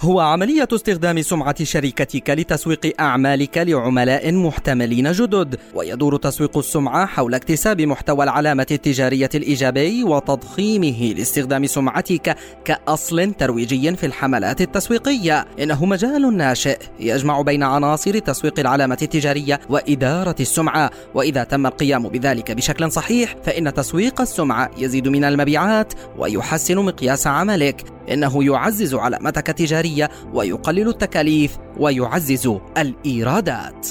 هو عملية استخدام سمعة شركتك لتسويق أعمالك لعملاء محتملين جدد ويدور تسويق السمعة حول اكتساب محتوى العلامة التجارية الإيجابي وتضخيمه لاستخدام سمعتك كأصل ترويجي في الحملات التسويقية. إنه مجال ناشئ يجمع بين عناصر تسويق العلامة التجارية وإدارة السمعة وإذا تم القيام بذلك بشكل صحيح فإن تسويق السمعة يزيد من المبيعات ويحسن مقياس عملك. إنه يعزز علامتك التجارية ويقلل التكاليف ويعزز الإيرادات.